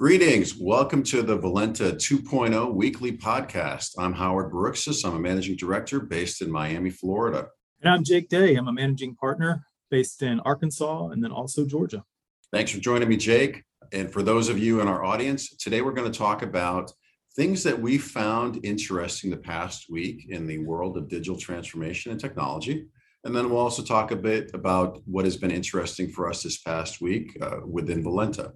Greetings. Welcome to the Valenta 2.0 weekly podcast. I'm Howard Barouxis. I'm a managing director based in Miami, Florida. And I'm Jake Day. I'm a managing partner based in Arkansas and then also Georgia. Thanks for joining me, Jake. And for those of you in our audience, today we're going to talk about things that we found interesting the past week in the world of digital transformation and technology. And then we'll also talk a bit about what has been interesting for us this past week uh, within Valenta.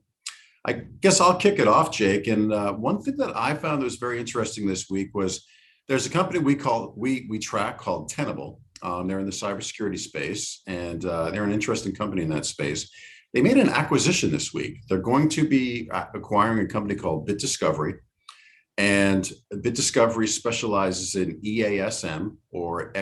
I guess I'll kick it off, Jake. And uh, one thing that I found that was very interesting this week was there's a company we call we we track called Tenable. Um, they're in the cybersecurity space, and uh, they're an interesting company in that space. They made an acquisition this week. They're going to be acquiring a company called Bit Discovery, and Bit Discovery specializes in EASM or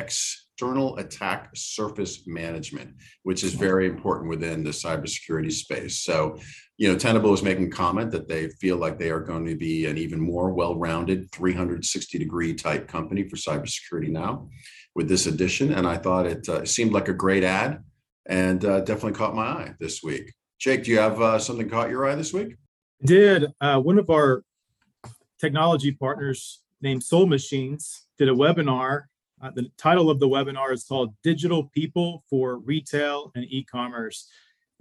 external attack surface management, which is very important within the cybersecurity space. So you know, Tenable is making comment that they feel like they are going to be an even more well-rounded 360 degree type company for cybersecurity now with this addition. And I thought it uh, seemed like a great ad and uh, definitely caught my eye this week. Jake, do you have uh, something caught your eye this week? Did uh, one of our technology partners named Soul Machines did a webinar. Uh, the title of the webinar is called Digital People for Retail and E-commerce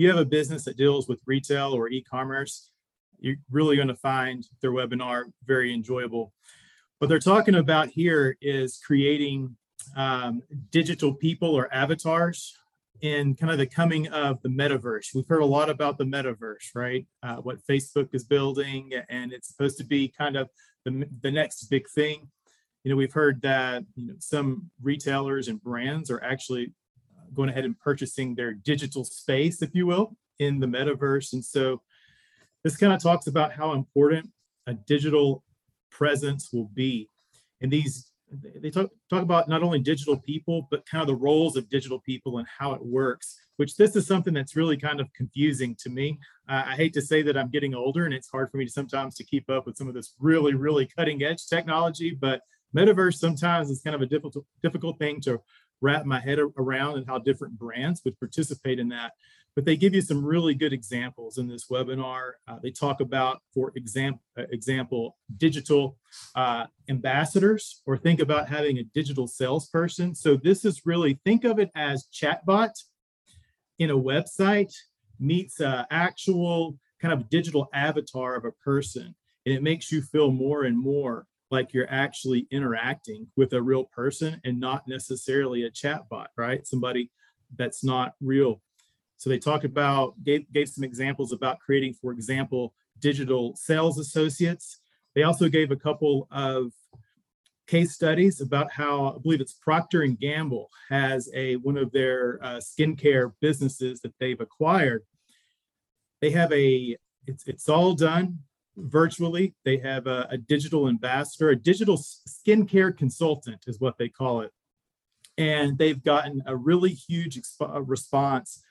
you have a business that deals with retail or e-commerce, you're really going to find their webinar very enjoyable. What they're talking about here is creating um, digital people or avatars in kind of the coming of the metaverse. We've heard a lot about the metaverse, right? Uh, what Facebook is building, and it's supposed to be kind of the, the next big thing. You know, we've heard that you know, some retailers and brands are actually going ahead and purchasing their digital space, if you will, in the metaverse. And so this kind of talks about how important a digital presence will be. And these they talk, talk about not only digital people, but kind of the roles of digital people and how it works, which this is something that's really kind of confusing to me. Uh, I hate to say that I'm getting older and it's hard for me to sometimes to keep up with some of this really, really cutting edge technology, but metaverse sometimes is kind of a difficult, difficult thing to wrap my head around and how different brands would participate in that. But they give you some really good examples in this webinar. Uh, they talk about, for example, uh, example, digital uh, ambassadors, or think about having a digital salesperson. So this is really think of it as chatbot in a website meets an actual kind of digital avatar of a person, and it makes you feel more and more like you're actually interacting with a real person and not necessarily a chatbot, right? Somebody that's not real. So they talk about, gave, gave some examples about creating, for example, digital sales associates. They also gave a couple of case studies about how I believe it's Procter and Gamble has a one of their uh, skincare businesses that they've acquired. They have a it's it's all done virtually. They have a, a, digital ambassador, a digital skincare consultant is what they call it. And they've gotten a really huge exp- uh, response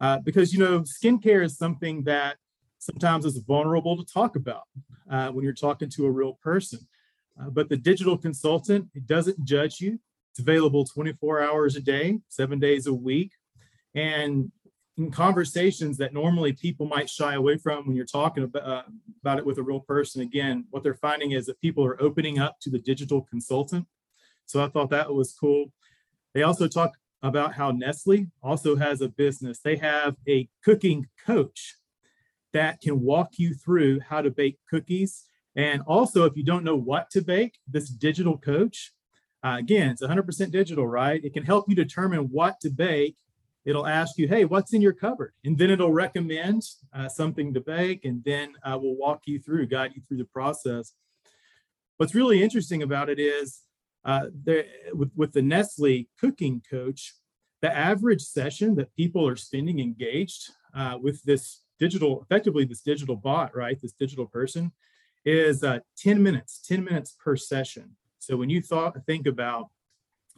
uh, because, you know, skincare is something that sometimes is vulnerable to talk about uh, when you're talking to a real person. Uh, but the digital consultant, it doesn't judge you. It's available 24 hours a day, seven days a week. And conversations that normally people might shy away from when you're talking about, uh, about it with a real person again what they're finding is that people are opening up to the digital consultant. So i thought that was cool. They also talk about how nestle also has a business. They have a cooking coach that can walk you through how to bake cookies. And also if you don't know what to bake this digital coach uh, again it's 100% digital right? It can help you determine what to bake it'll ask you, hey, what's in your cupboard? And then it'll recommend uh, something to bake, and then uh, we'll walk you through, guide you through the process. What's really interesting about it is uh, there, with, with the Nestle cooking coach, the average session that people are spending engaged uh, with this digital, effectively this digital bot, right? This digital person is uh, 10 minutes, 10 minutes per session. So when you thought, think about,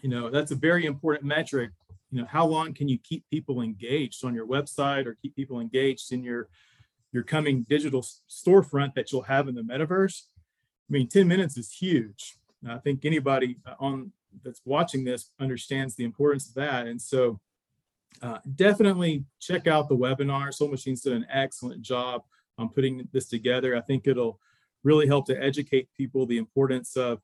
you know, that's a very important metric you know how long can you keep people engaged on your website or keep people engaged in your your coming digital storefront that you'll have in the metaverse? I mean 10 minutes is huge. I think anybody uh, on that's watching this understands the importance of that. And so uh, definitely check out the webinar. Soul machines did an excellent job on putting this together. I think it'll really help to educate people the importance of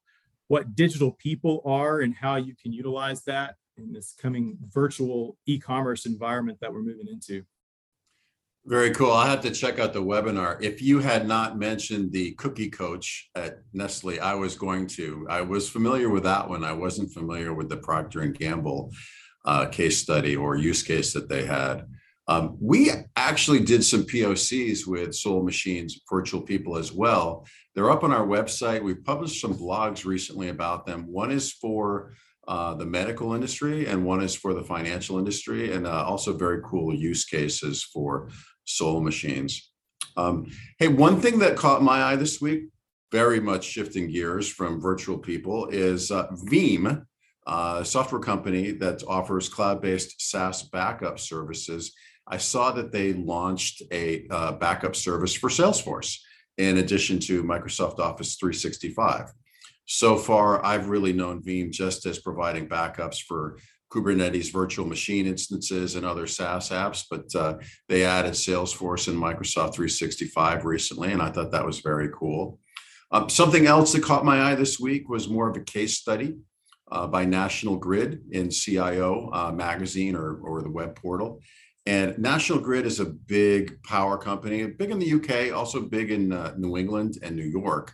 what digital people are and how you can utilize that in this coming virtual e-commerce environment that we're moving into. Very cool. I have to check out the webinar. If you had not mentioned the cookie coach at Nestle, I was going to. I was familiar with that one. I wasn't familiar with the Procter and Gamble uh, case study or use case that they had. Um, we actually did some POCs with Soul Machines virtual people as well. They're up on our website. We've published some blogs recently about them. One is for uh, the medical industry and one is for the financial industry, and uh, also very cool use cases for soul machines. Um, hey, one thing that caught my eye this week, very much shifting gears from virtual people, is uh, Veeam, uh, software company that offers cloud-based SaaS backup services. I saw that they launched a uh, backup service for Salesforce in addition to Microsoft Office 365. So far, I've really known Veeam just as providing backups for Kubernetes virtual machine instances and other SaaS apps, but uh, they added Salesforce and Microsoft 365 recently, and I thought that was very cool. Um, something else that caught my eye this week was more of a case study uh, by National Grid in CIO uh, magazine or, or the web portal. And National Grid is a big power company, big in the UK, also big in uh, New England and New York.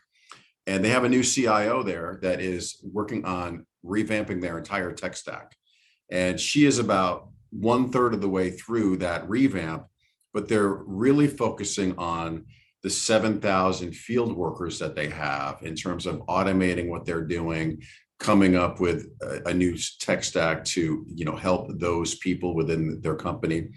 And they have a new CIO there that is working on revamping their entire tech stack. And she is about one third of the way through that revamp, but they're really focusing on the 7,000 field workers that they have in terms of automating what they're doing, coming up with a, a, new tech stack to you know help those people within their company.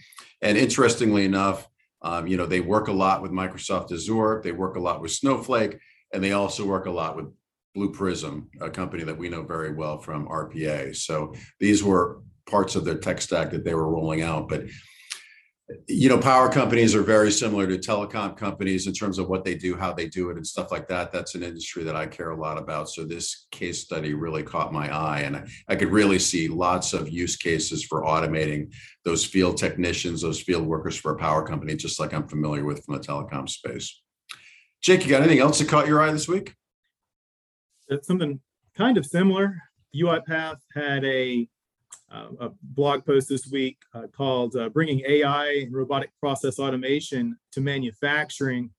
And interestingly enough, um, you know they work a lot with Microsoft Azure, they work a lot with Snowflake, and they also work a lot with Blue Prism, a company that we know very well from RPA. So these were parts of their tech stack that they were rolling out. But you know, power companies are very similar to telecom companies in terms of what they do, how they do it, and stuff like that. That's an industry that I care a lot about. So this case study really caught my eye, and I, could really see lots of use cases for automating those field technicians, those field workers for a power company, just like I'm familiar with from the telecom space. Jake, you got anything else that caught your eye this week? It's something kind of similar. UiPath had a, uh, a blog post this week uh, called uh, "Bringing AI and Robotic Process Automation to Manufacturing."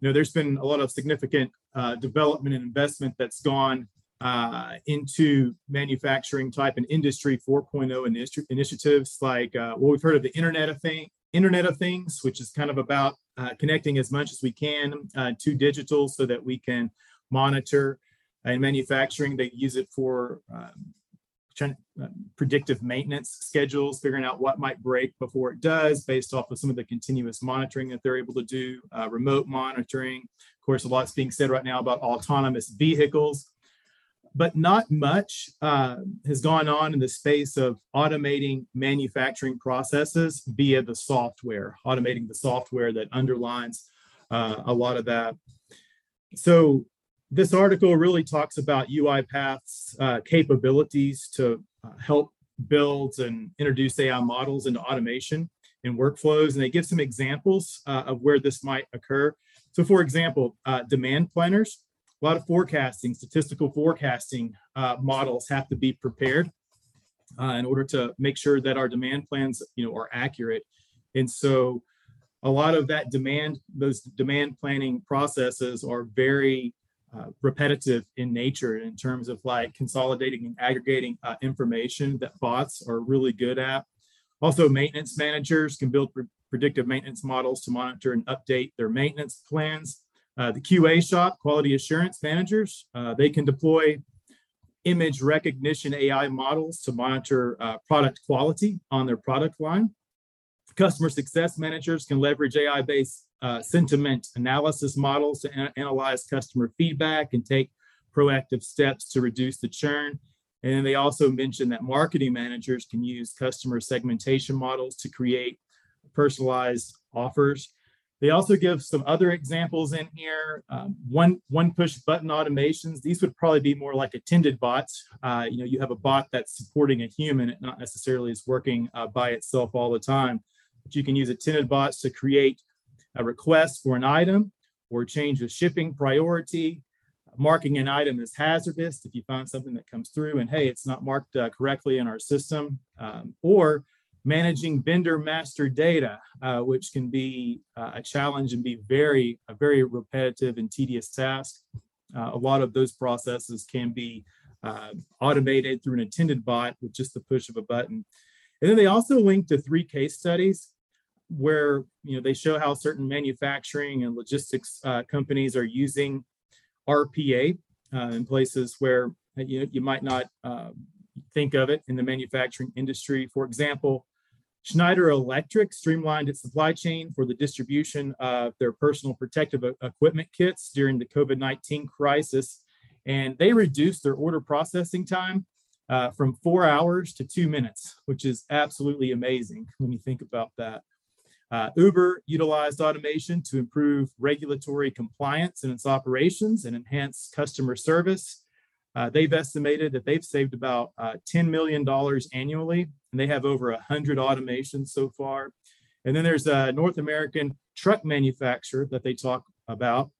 You know, there's been a lot of significant uh, development and investment that's gone uh, into manufacturing type and industry 4.0 initi- initiatives like uh, well we've heard of the internet of things internet of things which is kind of about uh, connecting as much as we can uh, to digital so that we can monitor in manufacturing. They use it for um, uh, predictive maintenance schedules figuring out what might break before it does based off of some of the continuous monitoring that they're able to do uh, remote monitoring. Of course a lot's being said right now about autonomous vehicles but not much uh, has gone on in the space of automating manufacturing processes via the software, automating the software that underlines uh, a lot of that. So this article really talks about UiPath's uh, capabilities to uh, help build and introduce AI models into automation and workflows, and they give some examples uh, of where this might occur. So for example, uh, demand planners, a lot of forecasting, statistical forecasting uh, models have to be prepared uh, in order to make sure that our demand plans, you know, are accurate. And so, a lot of that demand, those demand planning processes are very uh, repetitive in nature in terms of like consolidating and aggregating uh, information that bots are really good at. Also, maintenance managers can build pre- predictive maintenance models to monitor and update their maintenance plans. Uh, the QA shop, quality assurance managers, uh, they can deploy image recognition AI models to monitor uh, product quality on their product line. Customer success managers can leverage AI based uh, sentiment analysis models to a- analyze customer feedback and take proactive steps to reduce the churn. And they also mentioned that marketing managers can use customer segmentation models to create personalized offers they also give some other examples in here. Um, one one push button automations. These would probably be more like attended bots. Uh, you know, you have a bot that's supporting a human, it not necessarily is working uh, by itself all the time. But you can use attended bots to create a request for an item or change a shipping priority, marking an item as hazardous if you find something that comes through and hey, it's not marked uh, correctly in our system, um, or managing vendor master data, uh, which can be uh, a challenge and be very, a very repetitive and tedious task. Uh, a lot of those processes can be uh, automated through an attended bot with just the push of a button. And then they also link to three case studies where you know they show how certain manufacturing and logistics uh, companies are using RPA uh, in places where you you might not think of it in the manufacturing industry. For example, Schneider Electric streamlined its supply chain for the distribution of their personal protective equipment kits during the COVID 19 crisis. And they reduced their order processing time uh, from four hours to two minutes, which is absolutely amazing when you think about that. Uh, Uber utilized automation to improve regulatory compliance in its operations and enhance customer service. Uh, they've estimated that they've saved about uh, $10 million annually, and they have over 100 automations so far. And then there's a North American truck manufacturer that they talk about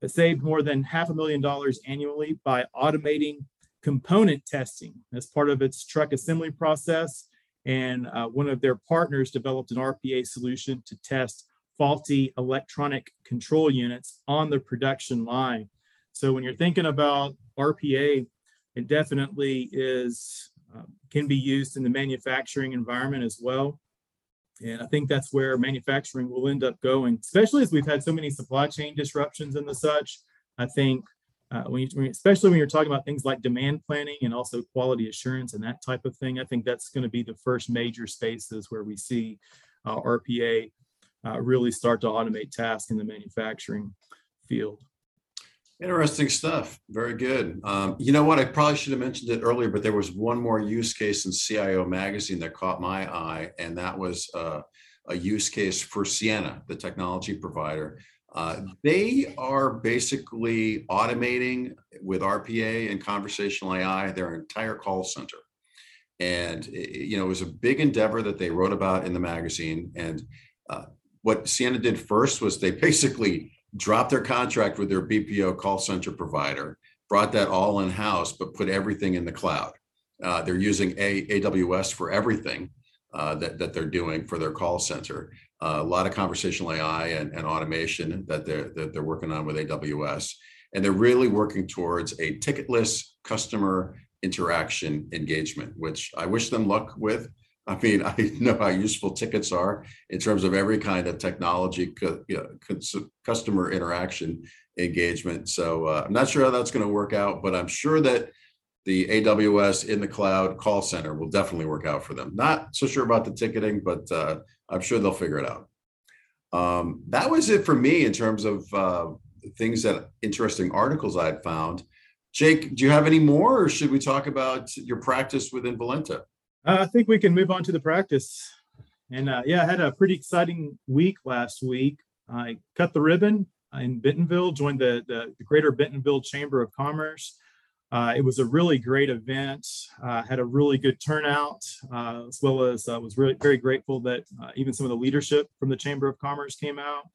that saved more than half a million dollars annually by automating component testing as part of its truck assembly process and uh, one of their partners developed an RPA solution to test faulty electronic control units on the production line. So when you're thinking about RPA, it definitely is uh, can be used in the manufacturing environment as well. And I think that's where manufacturing will end up going, especially as we've had so many supply chain disruptions and the such. I think uh, when you, especially when you're talking about things like demand planning and also quality assurance and that type of thing, I think that's going to be the first major spaces where we see uh, RPA uh, really start to automate tasks in the manufacturing field. Interesting stuff. Very good. Um, you know what? I probably should have mentioned it earlier, but there was one more use case in CIO magazine that caught my eye, and that was uh, a use case for Ciena, the technology provider, uh, they are basically automating with RPA and conversational AI their entire call center. And you know, it was a big endeavor that they wrote about in the magazine. And uh, what Ciena did first was they basically dropped their contract with their BPO call center provider, brought that all in house, but put everything in the cloud. Uh, they're using a- AWS for everything uh, that, that they're doing for their call center uh, a lot of conversational AI and, and automation that they're, that they're working on with AWS. And they're really working towards a ticketless customer interaction engagement, which I wish them luck with. I mean, I know how useful tickets are in terms of every kind of technology, you know, customer interaction engagement. So uh, I'm not sure how that's going to work out, but I'm sure that the AWS in the cloud call center will definitely work out for them. Not so sure about the ticketing, but uh, I'm sure they'll figure it out. Um, that was it for me in terms of uh, things that interesting articles I had found. Jake, do you have any more, or should we talk about your practice within Valenta? Uh, I think we can move on to the practice. And uh, yeah, I had a pretty exciting week last week. I cut the ribbon in Bentonville, joined the, the, the Greater Bentonville Chamber of Commerce. Uh, it was a really great event. Uh, had a really good turnout, uh, as well as I uh, was really very grateful that uh, even some of the leadership from the Chamber of Commerce came out.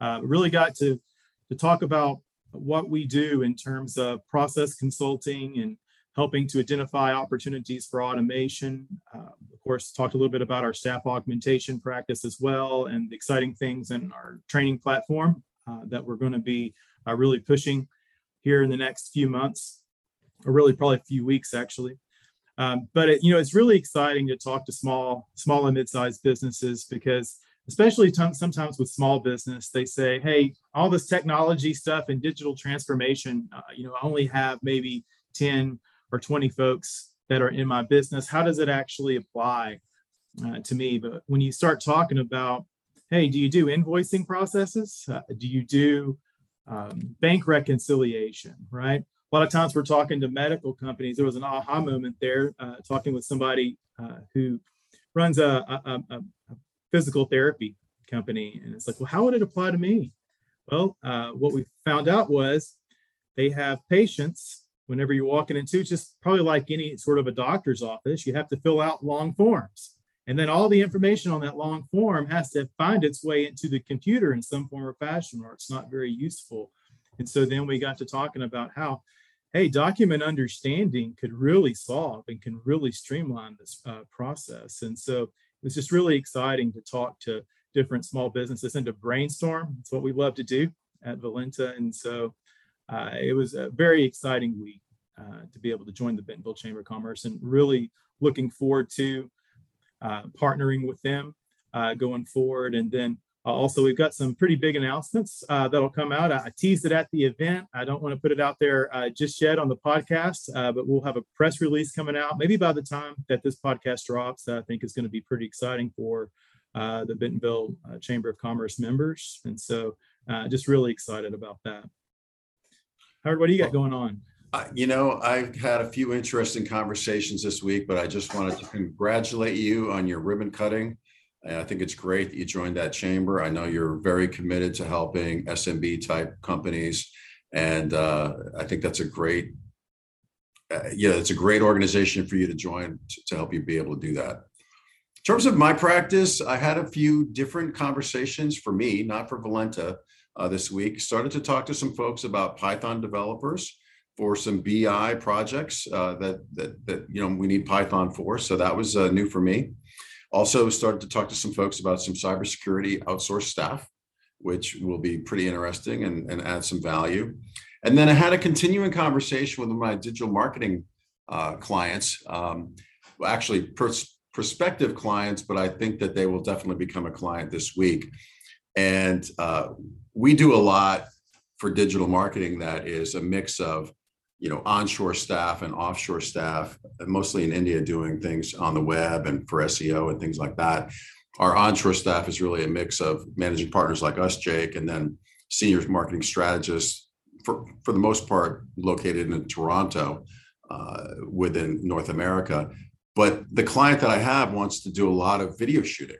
Uh, really got to to talk about what we do in terms of process consulting and helping to identify opportunities for automation. of course, talked a little bit about our staff augmentation practice as well, and exciting things in our training platform that we're going to be really pushing here in the next few months or really probably a few weeks actually. Um, but it, you know, it's really exciting to talk to small, small and mid-sized businesses because, especially t- sometimes with small business, they say, "Hey, all this technology stuff and digital transformation, uh, you know, I only have maybe ten or twenty folks that are in my business. How does it actually apply uh, to me?" But when you start talking about, "Hey, do you do invoicing processes? Uh, do you do um, bank reconciliation? Right? a lot of times we're talking to medical companies. There was an aha moment there, uh, talking with somebody uh, who runs a, a, a, physical therapy company, and it's like, well, how would it apply to me? Well, uh, what we found out was they have patients. Whenever you're walking into, just probably like any sort of a doctor's office, you have to fill out long forms, And then all the information on that long form has to find its way into the computer in some form or fashion, or it's not very useful. And so then we got to talking about how, hey, document understanding could really solve and can really streamline this uh, process. And so it was just really exciting to talk to different small businesses and to brainstorm. It's what we love to do at Valenta. And so uh, it was a very exciting week uh, to be able to join the Bentonville Chamber of Commerce and really looking forward to uh, partnering with them uh, going forward. And then uh, also, we've got some pretty big announcements uh, that'll come out. I, teased it at the event. I don't want to put it out there just yet on the podcast, but we'll have a press release coming out maybe by the time that this podcast drops. I think is going to be pretty exciting for the Bentonville Chamber of Commerce members. And so, just really excited about that. Howard, what do you got going on? Uh, you know, I've had a few interesting conversations this week, but I just wanted to congratulate you on your ribbon cutting. And I think it's great that you joined that chamber. I know you're very committed to helping SMB type companies. And uh, I think that's a great, uh, yeah, it's a great organization for you to join to, to help you be able to do that. In terms of my practice, I had a few different conversations for me, not for Valenta, uh, this week. Started to talk to some folks about Python developers for some BI projects uh, that, that, that, you know, we need Python for. So that was uh, new for me. Also started to talk to some folks about some cybersecurity outsourced staff, which will be pretty interesting and, and add some value. And then I had a continuing conversation with my digital marketing uh, clients, um, actually pers- prospective clients, but I think that they will definitely become a client this week. And uh, we do a lot for digital marketing that is a mix of you know, onshore staff and offshore staff, mostly in India, doing things on the web and for SEO and things like that. Our onshore staff is really a mix of managing partners like us, Jake, and then senior marketing strategists, for, for the most part, located in Toronto uh, within North America. But the client that I have wants to do a lot of video shooting.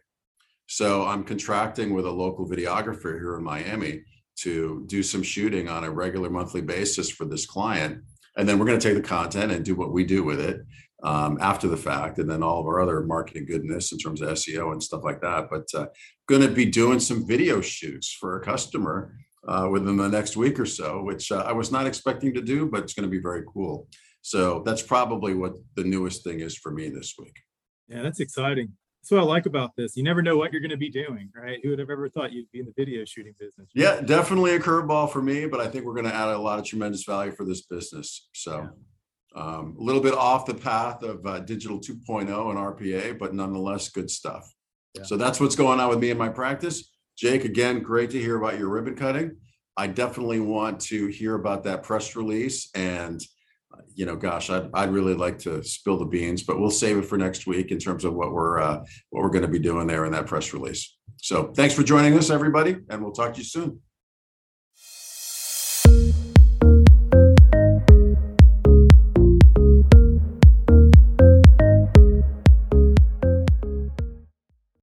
So I'm contracting with a local videographer here in Miami to do some shooting on a regular monthly basis for this client. And then we're going to take the content and do what we do with it um, after the fact, and then all of our other marketing goodness in terms of SEO and stuff like that. But uh, going to be doing some video shoots for a customer uh, within the next week or so, which uh, I was not expecting to do, but it's going to be very cool. So that's probably what the newest thing is for me this week. Yeah, that's exciting that's what I like about this. You never know what you're going to be doing, right? Who would have ever thought you'd be in the video shooting business? Right? Yeah, definitely a curveball for me, but I think we're going to add a lot of tremendous value for this business. So, yeah. um, a little bit off the path of uh, digital 2.0 and RPA, but nonetheless, good stuff. Yeah. So that's what's going on with me in my practice. Jake, again, great to hear about your ribbon cutting. I definitely want to hear about that press release and you know, gosh, I'd, I'd really like to spill the beans, but we'll save it for next week in terms of what we're uh, what we're going to be doing there in that press release. So thanks for joining us, everybody, and we'll talk to you soon.